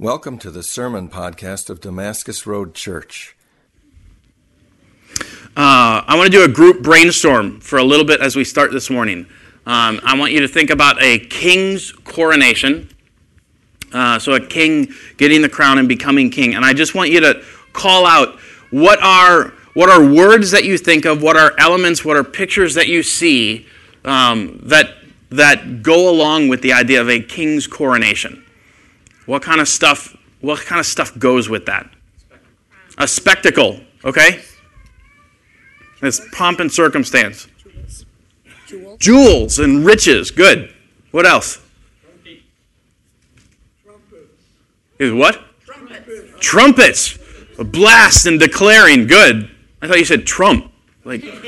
Welcome to the sermon podcast of Damascus Road Church. Uh, I want to do a group brainstorm for a little bit as we start this morning. Um, I want you to think about a king's coronation. Uh, so, a king getting the crown and becoming king. And I just want you to call out what are, what are words that you think of, what are elements, what are pictures that you see um, that, that go along with the idea of a king's coronation. What kind of stuff? What kind of stuff goes with that? A spectacle. Okay. It's pomp and circumstance. Jewels. Jewels and riches. Good. What else? Is what? Trumpets. Trumpets. A blast and declaring. Good. I thought you said Trump. Like, we, don't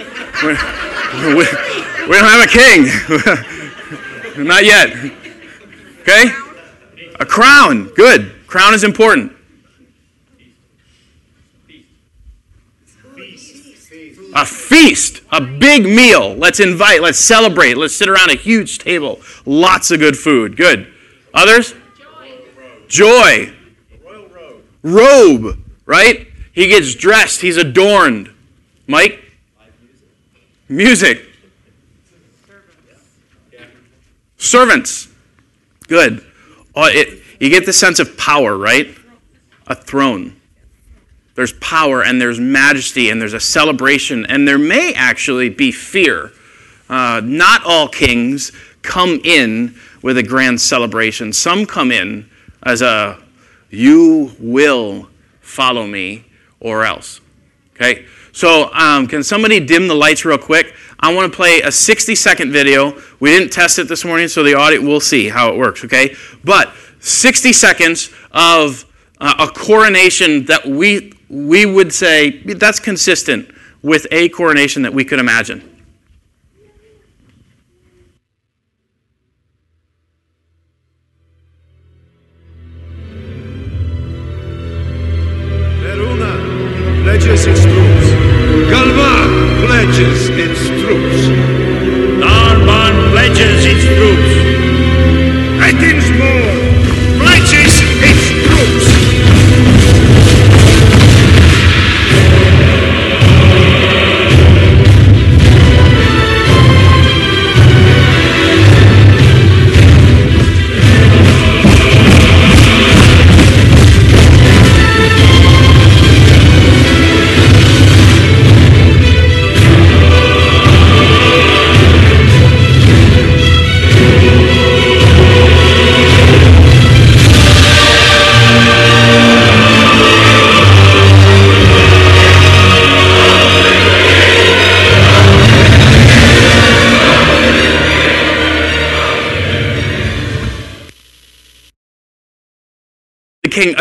have a king. Not yet. Okay? A crown. Good. Crown is important. A feast, a big meal. Let's invite, let's celebrate, let's sit around a huge table. Lots of good food. Good. Others? Joy. Robe, right? He gets dressed, he's adorned. Mike? Music. Servants. Good. Oh, it, you get the sense of power, right? A throne. There's power and there's majesty and there's a celebration, and there may actually be fear. Uh, not all kings come in with a grand celebration. Some come in as a, you will follow me or else. Okay? So, um, can somebody dim the lights real quick? I want to play a 60 second video. We didn't test it this morning, so the audience will see how it works, okay? But 60 seconds of uh, a coronation that we, we would say that's consistent with a coronation that we could imagine. Verona pledges its troops. Galvan pledges its troops.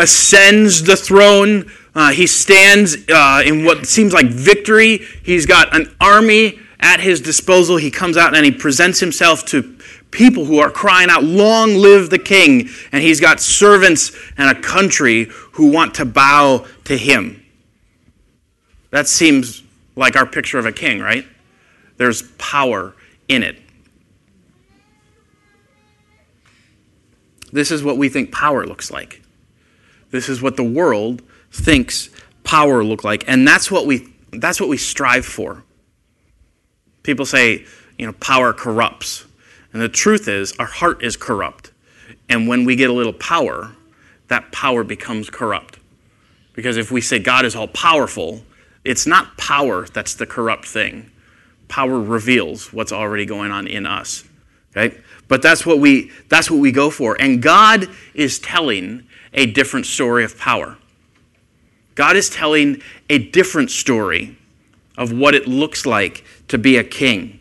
Ascends the throne. Uh, he stands uh, in what seems like victory. He's got an army at his disposal. He comes out and he presents himself to people who are crying out, Long live the king! And he's got servants and a country who want to bow to him. That seems like our picture of a king, right? There's power in it. This is what we think power looks like. This is what the world thinks power look like, and that's what we that's what we strive for. People say, you know, power corrupts. And the truth is, our heart is corrupt. And when we get a little power, that power becomes corrupt. Because if we say God is all powerful, it's not power that's the corrupt thing. Power reveals what's already going on in us. Okay? But that's what we that's what we go for. And God is telling a different story of power. God is telling a different story of what it looks like to be a king.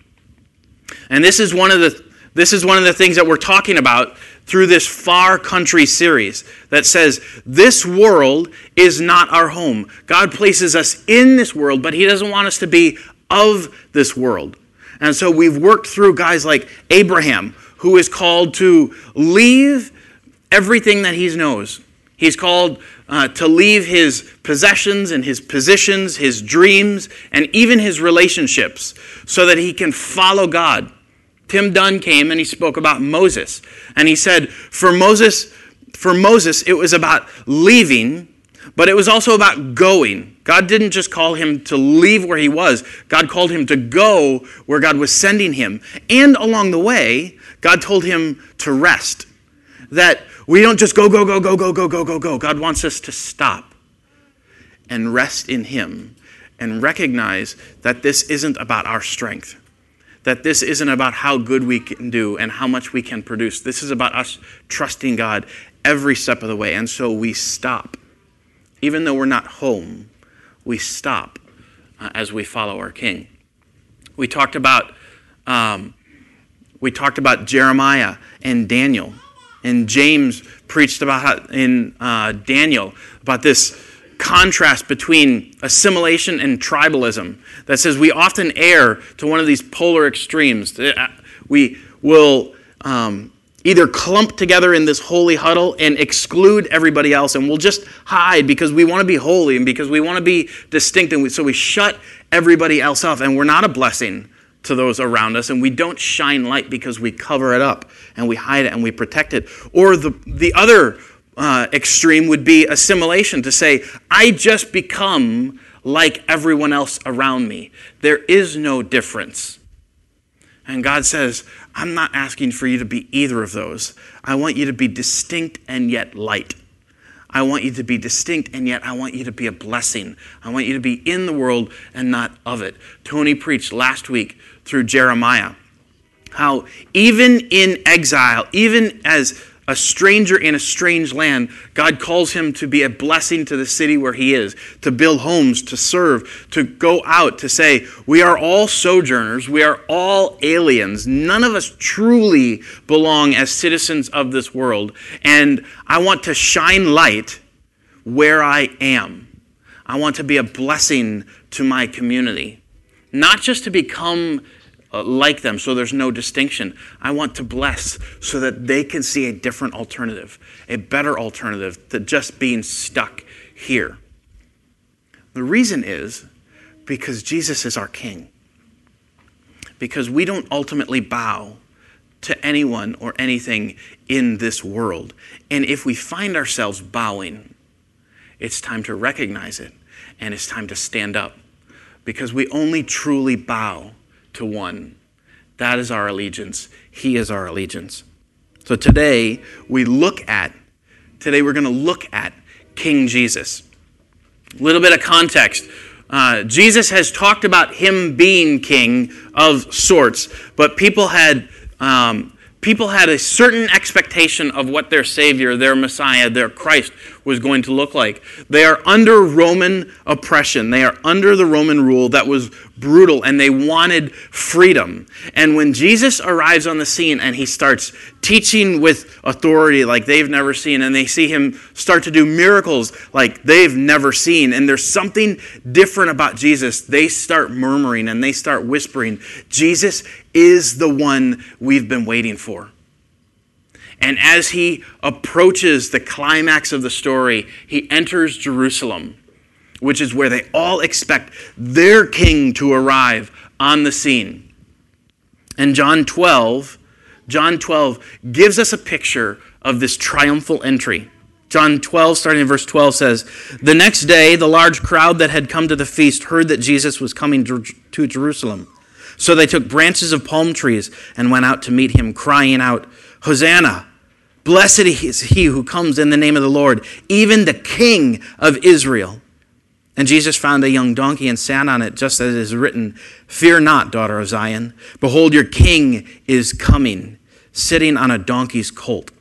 And this is one of the this is one of the things that we're talking about through this far country series that says this world is not our home. God places us in this world, but he doesn't want us to be of this world. And so we've worked through guys like Abraham who is called to leave everything that he knows. He's called uh, to leave his possessions and his positions, his dreams, and even his relationships so that he can follow God. Tim Dunn came and he spoke about Moses. And he said, For Moses, for Moses, it was about leaving, but it was also about going. God didn't just call him to leave where he was, God called him to go where God was sending him. And along the way, God told him to rest. That we don't just go, go, go, go, go, go, go, go, go. God wants us to stop and rest in him and recognize that this isn't about our strength that this isn't about how good we can do and how much we can produce. This is about us trusting God every step of the way. And so we stop. Even though we're not home, we stop uh, as we follow our King. We talked about um, we talked about Jeremiah and Daniel, and James preached about in uh, Daniel about this contrast between assimilation and tribalism that says we often err to one of these polar extremes. Uh, we will um, either clump together in this holy huddle and exclude everybody else, and we'll just hide because we want to be holy and because we want to be distinct, and we, so we shut everybody else off, and we're not a blessing to those around us, and we don't shine light because we cover it up and we hide it and we protect it. Or the, the other uh, extreme would be assimilation to say, I just become like everyone else around me. There is no difference. And God says, I'm not asking for you to be either of those. I want you to be distinct and yet light. I want you to be distinct and yet I want you to be a blessing. I want you to be in the world and not of it. Tony preached last week through Jeremiah how even in exile, even as a stranger in a strange land, God calls him to be a blessing to the city where he is, to build homes, to serve, to go out, to say, We are all sojourners, we are all aliens. None of us truly belong as citizens of this world. And I want to shine light where I am. I want to be a blessing to my community. Not just to become uh, like them so there's no distinction. I want to bless so that they can see a different alternative, a better alternative to just being stuck here. The reason is because Jesus is our King. Because we don't ultimately bow to anyone or anything in this world. And if we find ourselves bowing, it's time to recognize it and it's time to stand up. Because we only truly bow to one. That is our allegiance. He is our allegiance. So today we look at, today we're going to look at King Jesus. A little bit of context. Uh, Jesus has talked about him being king of sorts, but people had um, people had a certain expectation of what their Savior, their Messiah, their Christ was going to look like. They are under Roman oppression. They are under the Roman rule that was brutal and they wanted freedom. And when Jesus arrives on the scene and he starts teaching with authority like they've never seen, and they see him start to do miracles like they've never seen, and there's something different about Jesus, they start murmuring and they start whispering, Jesus is the one we've been waiting for. And as he approaches the climax of the story, he enters Jerusalem, which is where they all expect their king to arrive on the scene. And John 12, John 12 gives us a picture of this triumphal entry. John 12, starting in verse 12, says, The next day, the large crowd that had come to the feast heard that Jesus was coming to Jerusalem. So they took branches of palm trees and went out to meet him, crying out, Hosanna! Blessed is he who comes in the name of the Lord, even the King of Israel. And Jesus found a young donkey and sat on it, just as it is written Fear not, daughter of Zion. Behold, your king is coming, sitting on a donkey's colt.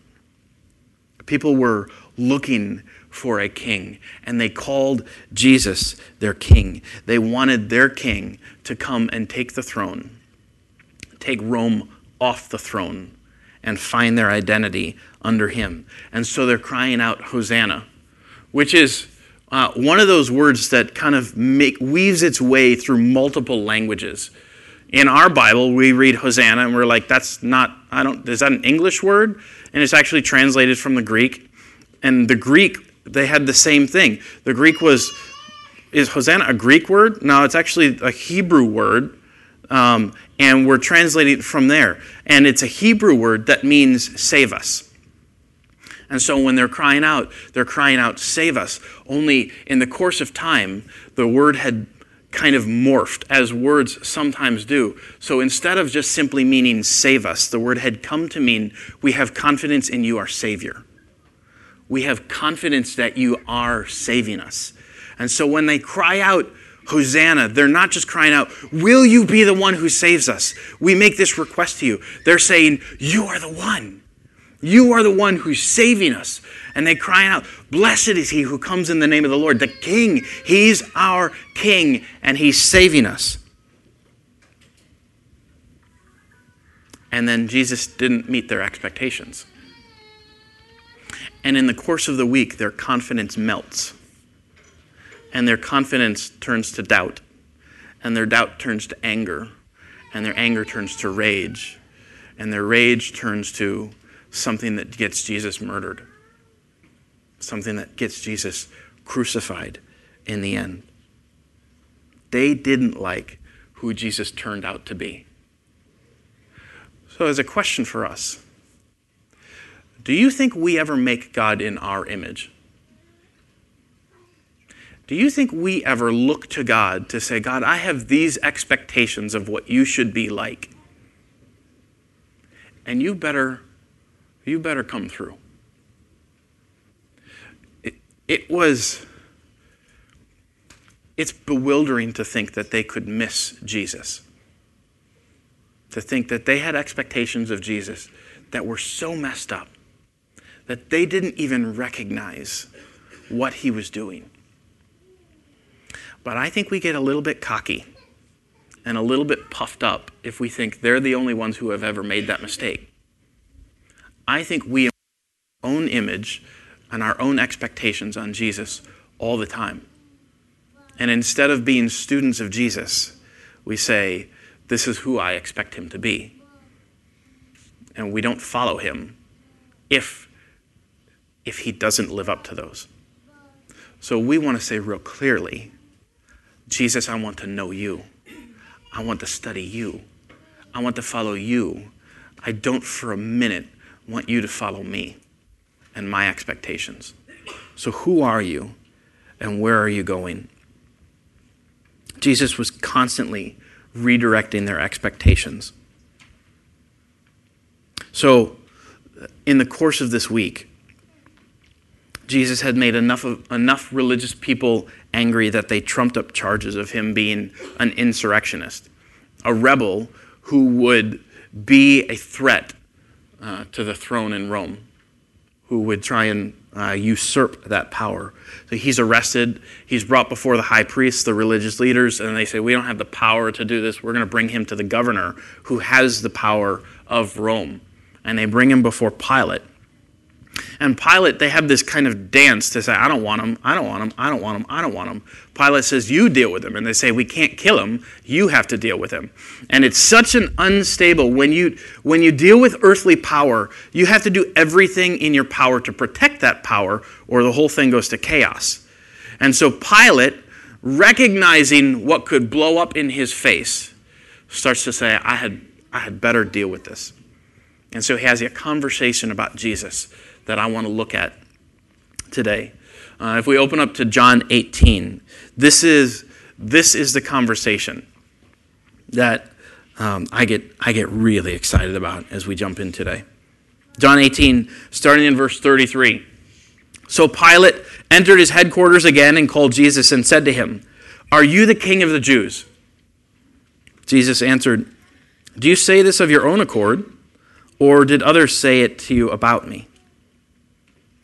People were looking for a king, and they called Jesus their king. They wanted their king to come and take the throne, take Rome off the throne, and find their identity under him. And so they're crying out, Hosanna, which is uh, one of those words that kind of make, weaves its way through multiple languages. In our Bible, we read Hosanna and we're like, that's not, I don't, is that an English word? And it's actually translated from the Greek. And the Greek, they had the same thing. The Greek was is Hosanna a Greek word? No, it's actually a Hebrew word, um, and we're translating it from there. And it's a Hebrew word that means save us. And so when they're crying out, they're crying out, Save us. Only in the course of time, the word had kind of morphed, as words sometimes do. So instead of just simply meaning save us, the word had come to mean we have confidence in you, our Savior. We have confidence that you are saving us. And so when they cry out, Hosanna, they're not just crying out, Will you be the one who saves us? We make this request to you. They're saying, You are the one. You are the one who's saving us. And they cry out, Blessed is he who comes in the name of the Lord, the King. He's our King, and he's saving us. And then Jesus didn't meet their expectations. And in the course of the week, their confidence melts. And their confidence turns to doubt. And their doubt turns to anger. And their anger turns to rage. And their rage turns to something that gets Jesus murdered, something that gets Jesus crucified in the end. They didn't like who Jesus turned out to be. So, as a question for us, do you think we ever make God in our image? Do you think we ever look to God to say, God, I have these expectations of what you should be like? And you better you better come through. It, it was, it's bewildering to think that they could miss Jesus. To think that they had expectations of Jesus that were so messed up that they didn't even recognize what he was doing. But I think we get a little bit cocky and a little bit puffed up if we think they're the only ones who have ever made that mistake. I think we own image and our own expectations on Jesus all the time. And instead of being students of Jesus, we say, This is who I expect him to be. And we don't follow him if, if he doesn't live up to those. So we want to say real clearly Jesus, I want to know you. I want to study you. I want to follow you. I don't for a minute want you to follow me and my expectations. So, who are you and where are you going? Jesus was constantly redirecting their expectations. So, in the course of this week, Jesus had made enough, of, enough religious people angry that they trumped up charges of him being an insurrectionist, a rebel who would be a threat uh, to the throne in Rome, who would try and uh, usurp that power. So he's arrested. He's brought before the high priests, the religious leaders, and they say, We don't have the power to do this. We're going to bring him to the governor who has the power of Rome. And they bring him before Pilate. And Pilate, they have this kind of dance to say, I don't want him, I don't want him, I don't want him, I don't want him. Pilate says, You deal with him. And they say, We can't kill him, you have to deal with him. And it's such an unstable, when you, when you deal with earthly power, you have to do everything in your power to protect that power, or the whole thing goes to chaos. And so Pilate, recognizing what could blow up in his face, starts to say, I had, I had better deal with this. And so he has a conversation about Jesus that I want to look at today. Uh, if we open up to John 18, this is, this is the conversation that um, I, get, I get really excited about as we jump in today. John 18, starting in verse 33. So Pilate entered his headquarters again and called Jesus and said to him, Are you the king of the Jews? Jesus answered, Do you say this of your own accord, or did others say it to you about me?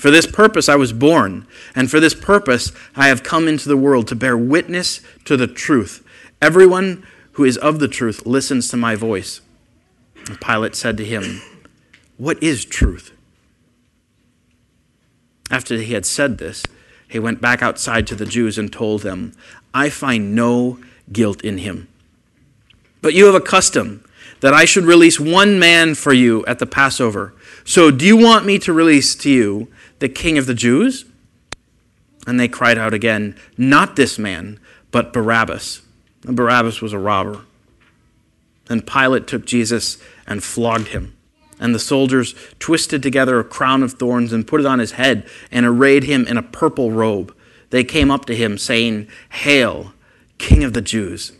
For this purpose I was born, and for this purpose I have come into the world to bear witness to the truth. Everyone who is of the truth listens to my voice. And Pilate said to him, What is truth? After he had said this, he went back outside to the Jews and told them, I find no guilt in him. But you have a custom that I should release one man for you at the Passover. So do you want me to release to you the king of the Jews? And they cried out again, Not this man, but Barabbas. And Barabbas was a robber. Then Pilate took Jesus and flogged him. And the soldiers twisted together a crown of thorns and put it on his head and arrayed him in a purple robe. They came up to him, saying, Hail, King of the Jews,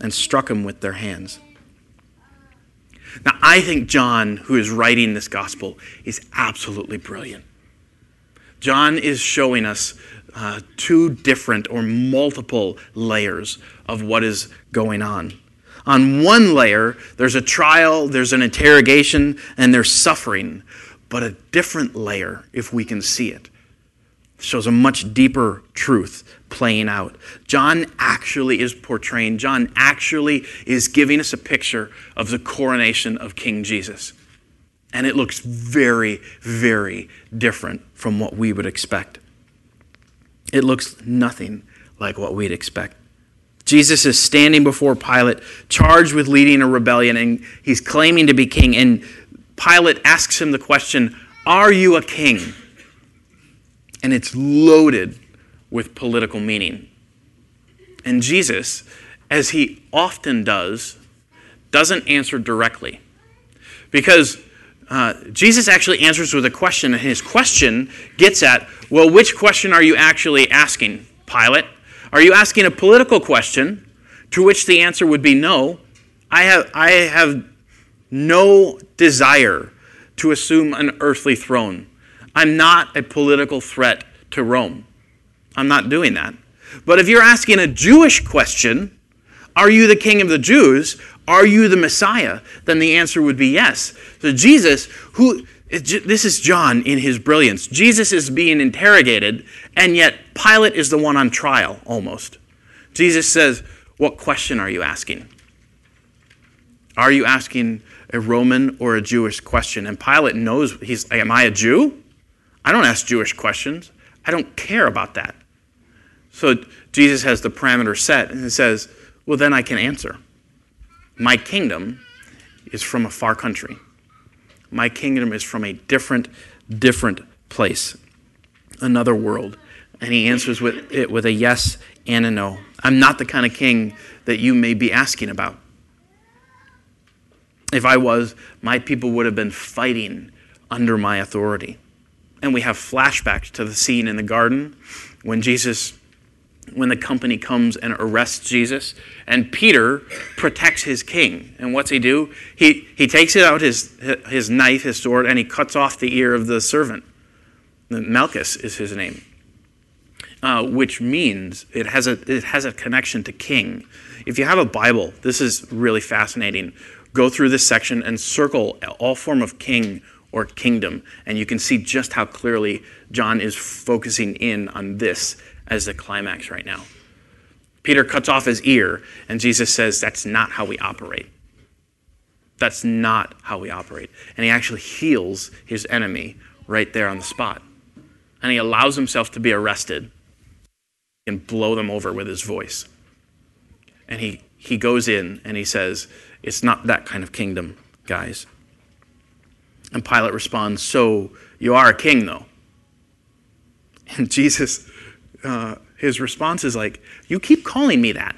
and struck him with their hands. Now, I think John, who is writing this gospel, is absolutely brilliant. John is showing us uh, two different or multiple layers of what is going on. On one layer, there's a trial, there's an interrogation, and there's suffering. But a different layer, if we can see it, shows a much deeper truth playing out. John actually is portraying, John actually is giving us a picture of the coronation of King Jesus. And it looks very, very different from what we would expect. It looks nothing like what we'd expect. Jesus is standing before Pilate, charged with leading a rebellion, and he's claiming to be king. And Pilate asks him the question, Are you a king? And it's loaded with political meaning. And Jesus, as he often does, doesn't answer directly. Because uh, Jesus actually answers with a question, and his question gets at, well, which question are you actually asking, Pilate? Are you asking a political question to which the answer would be no? I have, I have no desire to assume an earthly throne. I'm not a political threat to Rome. I'm not doing that. But if you're asking a Jewish question, are you the king of the Jews? Are you the Messiah? Then the answer would be yes. So Jesus, who this is John in his brilliance. Jesus is being interrogated, and yet Pilate is the one on trial almost. Jesus says, What question are you asking? Are you asking a Roman or a Jewish question? And Pilate knows he's Am I a Jew? I don't ask Jewish questions. I don't care about that. So Jesus has the parameter set and he says, Well, then I can answer. My kingdom is from a far country. My kingdom is from a different, different place, another world. And he answers with it with a yes and a no. I'm not the kind of king that you may be asking about. If I was, my people would have been fighting under my authority. And we have flashbacks to the scene in the garden when Jesus when the company comes and arrests Jesus. And Peter protects his king. And what's he do? He, he takes out his, his knife, his sword, and he cuts off the ear of the servant. Malchus is his name. Uh, which means it has, a, it has a connection to king. If you have a Bible, this is really fascinating. Go through this section and circle all form of king or kingdom, and you can see just how clearly John is focusing in on this as the climax right now. Peter cuts off his ear, and Jesus says, That's not how we operate. That's not how we operate. And he actually heals his enemy right there on the spot. And he allows himself to be arrested and blow them over with his voice. And he, he goes in and he says, It's not that kind of kingdom, guys. And Pilate responds, So you are a king, though. And Jesus uh, his response is like, You keep calling me that.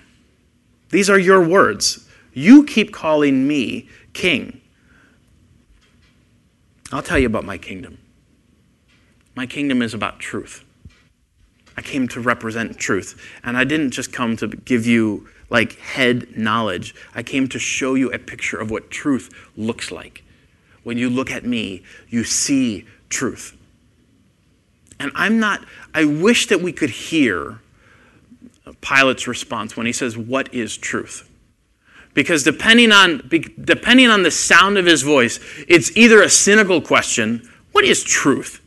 These are your words. You keep calling me king. I'll tell you about my kingdom. My kingdom is about truth. I came to represent truth. And I didn't just come to give you like head knowledge. I came to show you a picture of what truth looks like. When you look at me, you see truth. And I'm not, I wish that we could hear Pilate's response when he says, What is truth? Because depending on, depending on the sound of his voice, it's either a cynical question, What is truth?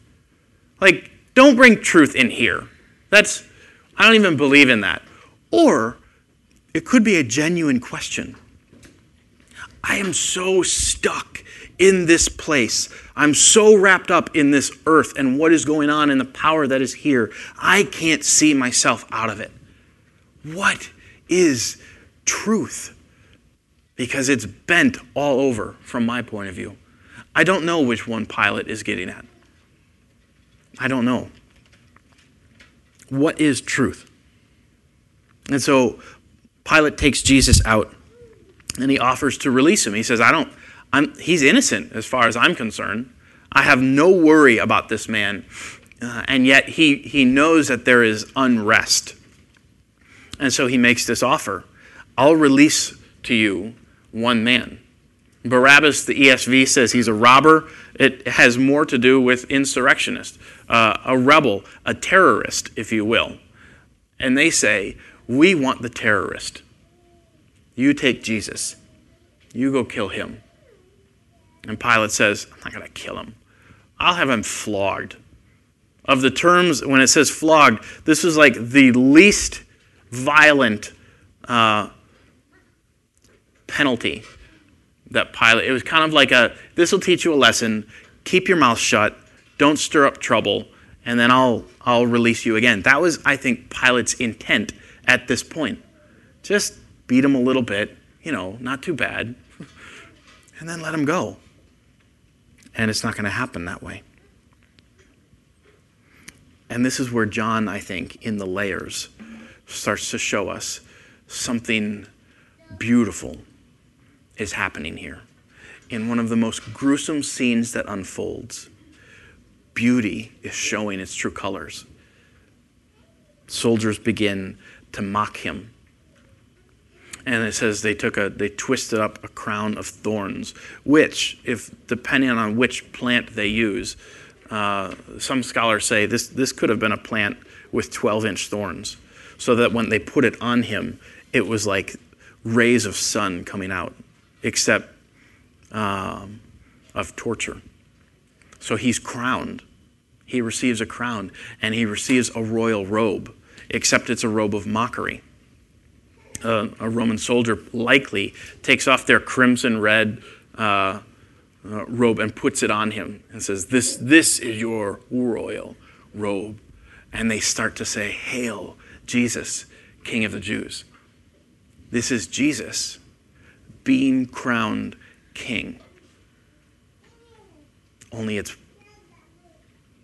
Like, don't bring truth in here. That's, I don't even believe in that. Or it could be a genuine question. I am so stuck in this place. I'm so wrapped up in this earth and what is going on and the power that is here, I can't see myself out of it. What is truth? Because it's bent all over from my point of view. I don't know which one Pilate is getting at. I don't know. What is truth? And so Pilate takes Jesus out and he offers to release him. He says, I don't, I'm, he's innocent as far as I'm concerned. I have no worry about this man. Uh, and yet he, he knows that there is unrest. And so he makes this offer I'll release to you one man. Barabbas, the ESV says he's a robber. It has more to do with insurrectionist, uh, a rebel, a terrorist, if you will. And they say, We want the terrorist. You take Jesus, you go kill him. And Pilate says, I'm not going to kill him. I'll have him flogged. Of the terms, when it says flogged, this is like the least violent uh, penalty that Pilate. It was kind of like a this will teach you a lesson. Keep your mouth shut. Don't stir up trouble, and then I'll I'll release you again. That was, I think, Pilate's intent at this point. Just beat him a little bit, you know, not too bad, and then let him go. And it's not going to happen that way. And this is where John, I think, in the layers, starts to show us something beautiful is happening here. In one of the most gruesome scenes that unfolds, beauty is showing its true colors. Soldiers begin to mock him. And it says they took a they twisted up a crown of thorns, which, if depending on which plant they use, uh, some scholars say this this could have been a plant with 12 inch thorns, so that when they put it on him, it was like rays of sun coming out except um, of torture. So he's crowned. He receives a crown and he receives a royal robe, except it's a robe of mockery. Uh, a Roman soldier likely takes off their crimson red uh, uh, robe and puts it on him and says, this, this is your royal robe. And they start to say, Hail, Jesus, King of the Jews. This is Jesus being crowned king. Only it's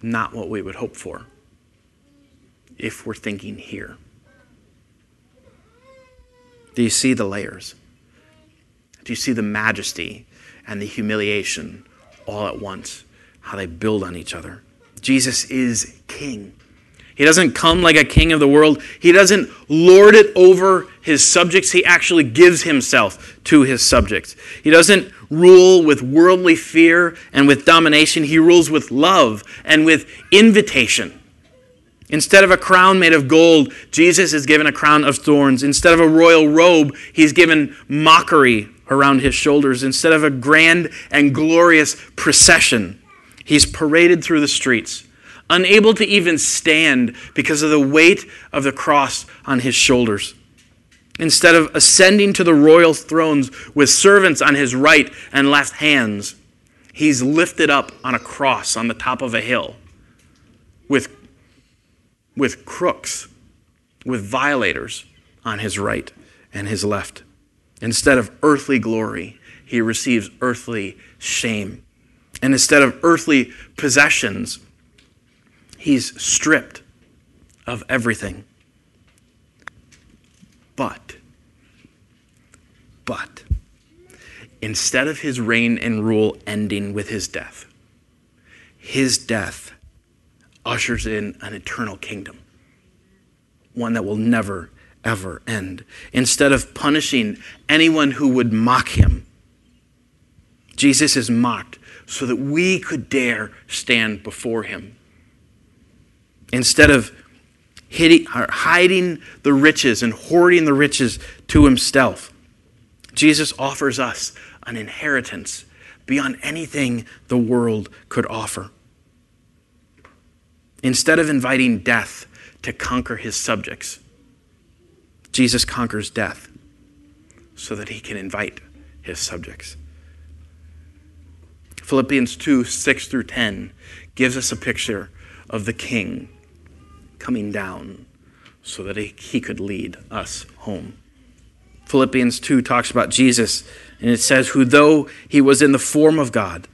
not what we would hope for if we're thinking here. Do you see the layers? Do you see the majesty and the humiliation all at once? How they build on each other. Jesus is king. He doesn't come like a king of the world. He doesn't lord it over his subjects. He actually gives himself to his subjects. He doesn't rule with worldly fear and with domination. He rules with love and with invitation. Instead of a crown made of gold, Jesus is given a crown of thorns. Instead of a royal robe, he's given mockery around his shoulders. Instead of a grand and glorious procession, he's paraded through the streets unable to even stand because of the weight of the cross on his shoulders. Instead of ascending to the royal thrones with servants on his right and left hands, he's lifted up on a cross on the top of a hill with, with crooks, with violators on his right and his left. Instead of earthly glory, he receives earthly shame. And instead of earthly possessions, He's stripped of everything. But, but, instead of his reign and rule ending with his death, his death ushers in an eternal kingdom, one that will never, ever end. Instead of punishing anyone who would mock him, Jesus is mocked so that we could dare stand before him Instead of hitting, hiding the riches and hoarding the riches to himself, Jesus offers us an inheritance beyond anything the world could offer. Instead of inviting death to conquer his subjects, Jesus conquers death so that he can invite his subjects. Philippians 2 6 through 10 gives us a picture of the king coming down so that he, could lead us home. Philippians 2 talks about Jesus, and it says, Who though he was in the form of God,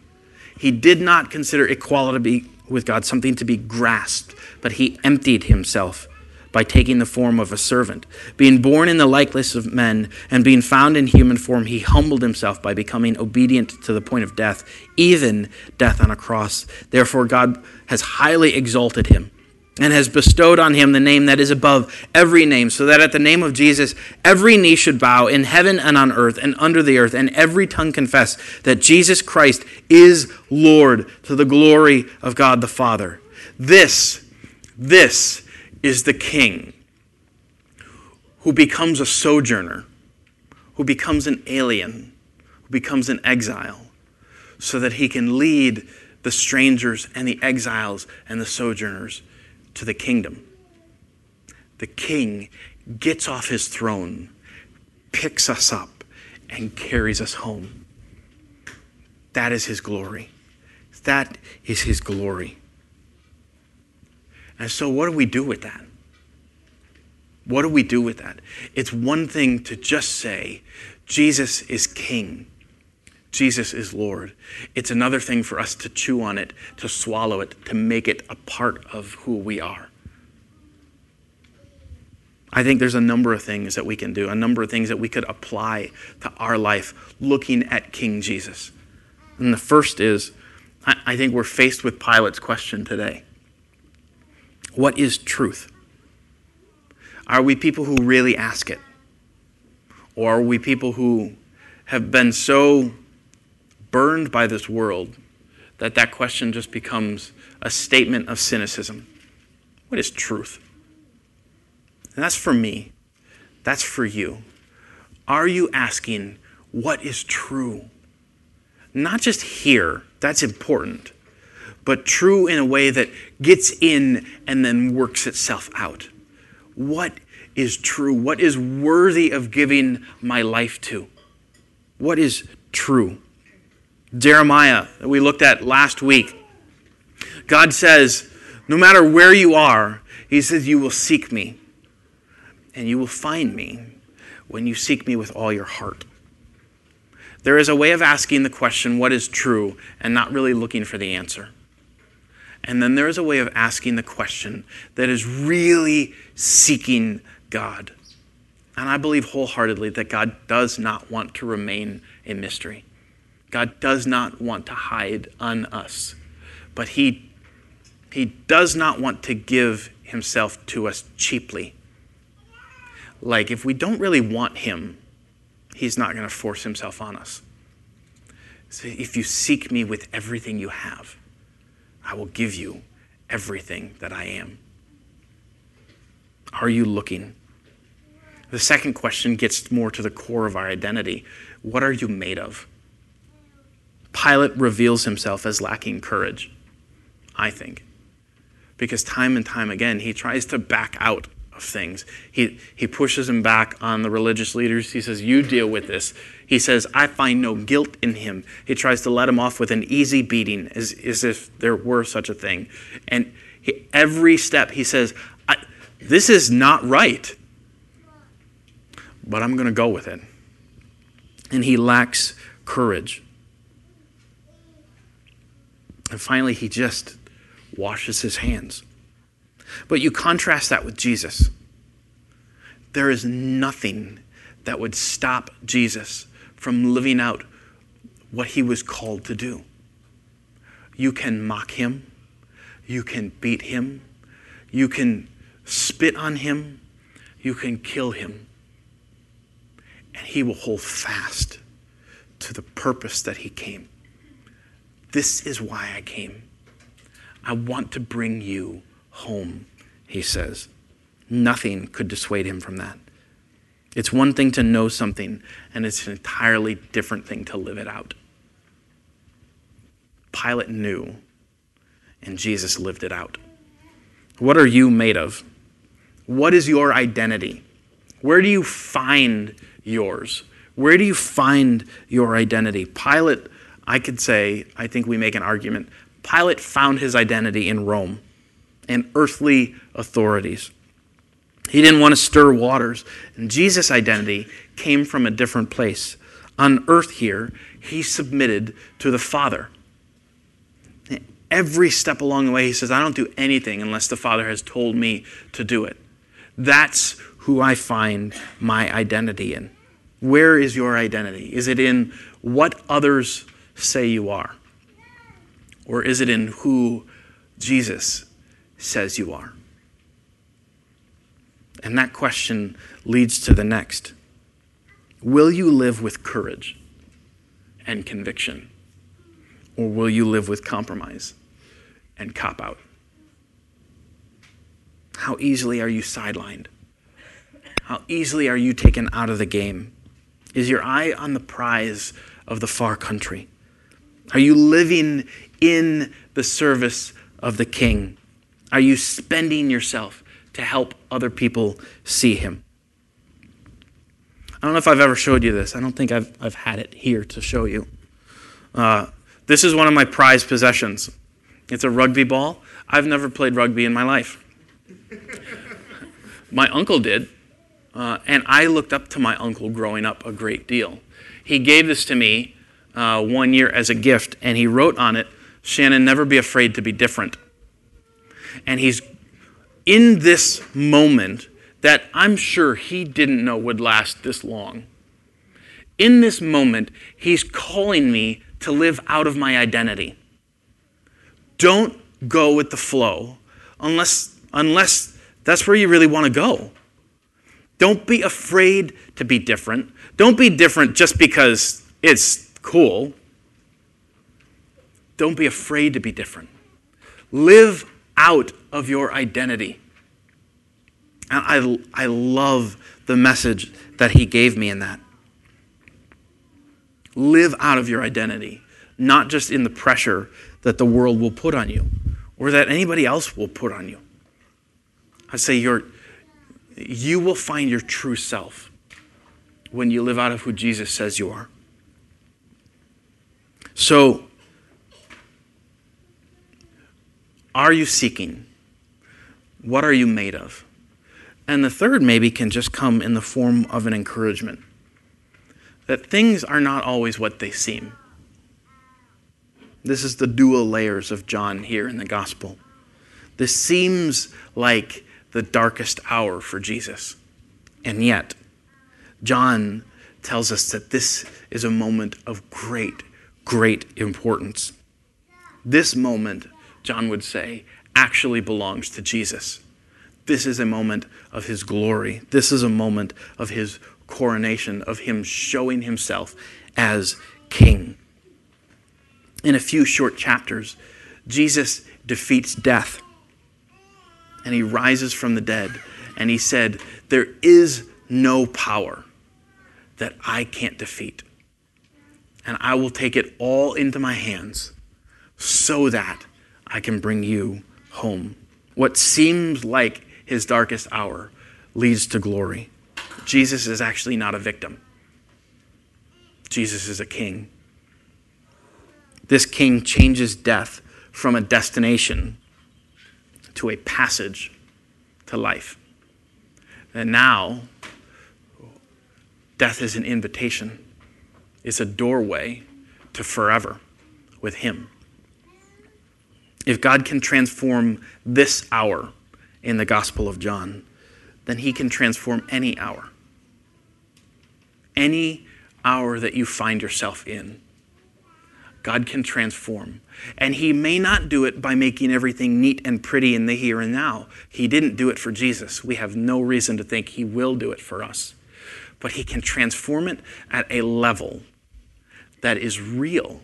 he did not consider equality with God something to be grasped, but he emptied himself by taking the form of a servant. Being born in the likeness of men and being found in human form, he humbled himself by becoming obedient to the point of death, even death on a cross. Therefore, God has highly exalted him and has bestowed on him the name that is above every name, so that at the name of Jesus every knee should bow in heaven and on earth and under the earth, and every tongue confess that Jesus Christ is Lord to the glory of God the Father. This, this is the King who becomes a sojourner, who becomes an alien, who becomes an exile, so that he can lead the strangers and the exiles and the sojourners to the kingdom. The king gets off his throne, picks us up, and carries us home. That is his glory. That is his glory. And so, what do we do with that? What do we do with that? It's one thing to just say, Jesus is king. Jesus is Lord. It's another thing for us to chew on it, to swallow it, to make it a part of who we are. I think there's a number of things that we can do, a number of things that we could apply to our life looking at King Jesus. And the first is I think we're faced with Pilate's question today What is truth? Are we people who really ask it? Or are we people who have been so burned by this world that that question just becomes a statement of cynicism. What is truth? And that's for me. That's for you. Are you asking what is true? Not just here, that's important, but true in a way that gets in and then works itself out. What is true? What is worthy of giving my life to? What is true? Jeremiah, that we looked at last week. God says, no matter where you are, He says, you will seek me. And you will find me when you seek me with all your heart. There is a way of asking the question, what is true, and not really looking for the answer. And then there is a way of asking the question that is really seeking God. And I believe wholeheartedly that God does not want to remain a mystery. God does not want to hide on us, but He, he does not want to give Himself to us cheaply. Like, if we don't really want Him, He's not going to force Himself on us. So if you seek me with everything you have, I will give you everything that I am. Are you looking? The second question gets more to the core of our identity. What are you made of? Pilate reveals himself as lacking courage, I think. Because time and time again, he tries to back out of things. He, he pushes him back on the religious leaders. He says, You deal with this. He says, I find no guilt in him. He tries to let him off with an easy beating, as, as if there were such a thing. And he, every step, he says, This is not right, but I'm going to go with it. And he lacks courage. And finally, he just washes his hands. But you contrast that with Jesus. There is nothing that would stop Jesus from living out what he was called to do. You can mock him, you can beat him, you can spit on him, you can kill him, and he will hold fast to the purpose that he came. This is why I came. I want to bring you home, he says. Nothing could dissuade him from that. It's one thing to know something, and it's an entirely different thing to live it out. Pilate knew, and Jesus lived it out. What are you made of? What is your identity? Where do you find yours? Where do you find your identity? Pilate I could say, I think we make an argument. Pilate found his identity in Rome and earthly authorities. He didn't want to stir waters. And Jesus' identity came from a different place. On earth here, he submitted to the Father. Every step along the way, he says, I don't do anything unless the Father has told me to do it. That's who I find my identity in. Where is your identity? Is it in what others say you are? Or is it in who Jesus says you are? And that question leads to the next Will you live with courage and conviction? Or will you live with compromise and cop out? How easily are you sidelined? How easily are you taken out of the game? Is your eye on the prize of the far country? Are you living in the service of the King? Are you spending yourself to help other people see Him? I don't know if I've ever showed you this. I don't think I've, I've had it here to show you. Uh, this is one of my prized possessions. It's a rugby ball. I've never played rugby in my life. my uncle did, uh, and I looked up to my uncle growing up a great deal. He gave this to me uh, one year as a gift, and he wrote on it, Shannon, never be afraid to be different. And he's in this moment that I'm sure he didn't know would last this long. In this moment, he's calling me to live out of my identity. Don't go with the flow unless, unless that's where you really want to go. Don't be afraid to be different. Don't be different just because it's cool. Don't be afraid to be different. Live out of your identity. And I, I love the message that he gave me in that. Live out of your identity, not just in the pressure that the world will put on you or that anybody else will put on you. I say you're, you will find your true self when you live out of who Jesus says you are. So, are you seeking? What are you made of? And the third maybe can just come in the form of an encouragement that things are not always what they seem. This is the dual layers of John here in the gospel. This seems like the darkest hour for Jesus. And yet, John tells us that this is a moment of great, great importance. This moment, John would say, actually belongs to Jesus. This is a moment of his glory. This is a moment of his coronation, of him showing himself as king. In a few short chapters, Jesus defeats death and he rises from the dead. And he said, There is no power that I can't defeat. And I will take it all into my hands so that I can bring you home. What seems like his darkest hour leads to glory. Jesus is actually not a victim, Jesus is a king. This king changes death from a destination to a passage to life. And now, death is an invitation, it's a doorway to forever with Him. If God can transform this hour, in the Gospel of John, then He can transform any hour. Any hour that you find yourself in, God can transform. And He may not do it by making everything neat and pretty in the here and now. He didn't do it for Jesus. We have no reason to think He will do it for us. But He can transform it at a level that is real,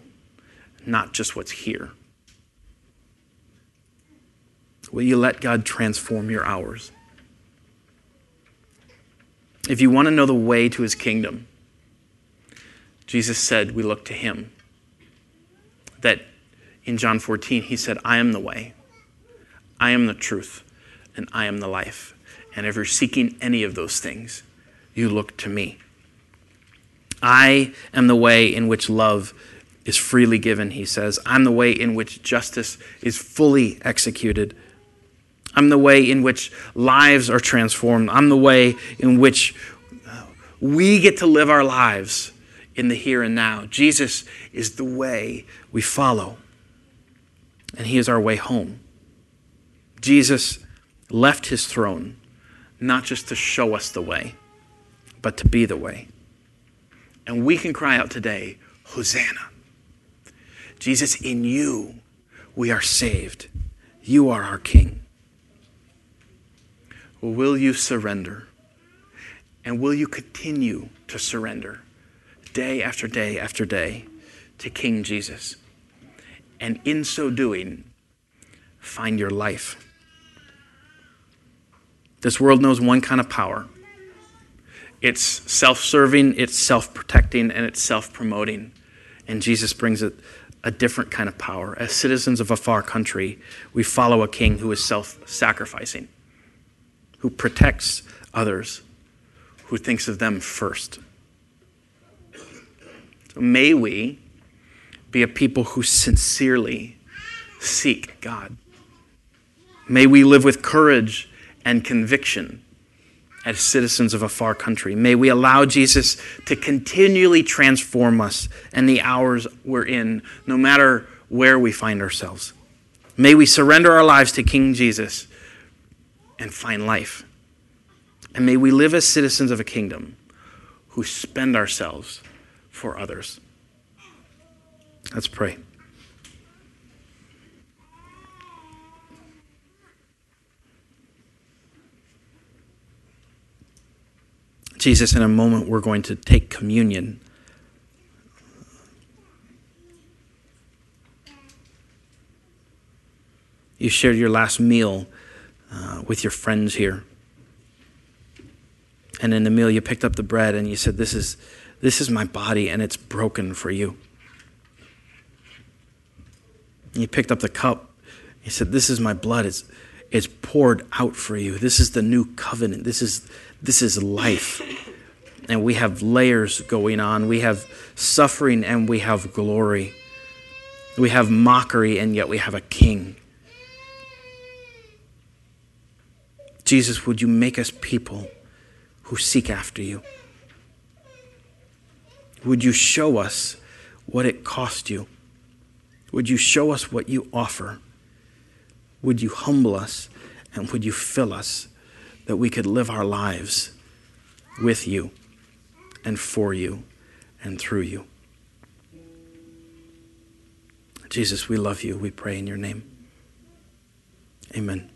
not just what's here. Will you let God transform your hours? If you want to know the way to his kingdom, Jesus said we look to him. That in John 14, he said, I am the way, I am the truth, and I am the life. And if you're seeking any of those things, you look to me. I am the way in which love is freely given, he says. I'm the way in which justice is fully executed. I'm the way in which lives are transformed. I'm the way in which uh, we get to live our lives in the here and now. Jesus is the way we follow, and he is our way home. Jesus left his throne not just to show us the way, but to be the way. And we can cry out today, Hosanna. Jesus, in you we are saved. You are our King. Will you surrender? And will you continue to surrender day after day after day to King Jesus? And in so doing, find your life. This world knows one kind of power it's self serving, it's self protecting, and it's self promoting. And Jesus brings it a different kind of power. As citizens of a far country, we follow a king who is self sacrificing, who protects others, who thinks of them first. So may we be a people who sincerely seek God. May we live with courage and conviction as citizens of a far country. May we allow Jesus to continually transform us and the hours we're in, no matter where we find ourselves. May we surrender our lives to King Jesus and find life. And may we live as citizens of a kingdom who spend ourselves for others. Let's pray. Jesus, in a moment, we're going to take communion. You shared your last meal uh, with your friends here. And in the meal, you picked up the bread and you said, This is, this is my body, and it's broken for you. And you picked up the cup. You said, This is my blood. It's, it's poured out for you. This is the new covenant. This is, this is life. And we have layers going on. We have suffering and we have glory. We have mockery and yet we have a king. Jesus, would you make us people who seek after you? Would you show us what it cost you? Would you show us what you offer? Would you humble us and would you fill us that we could live our lives with you and for you and through you? Jesus, we love you. We pray in your name. Amen.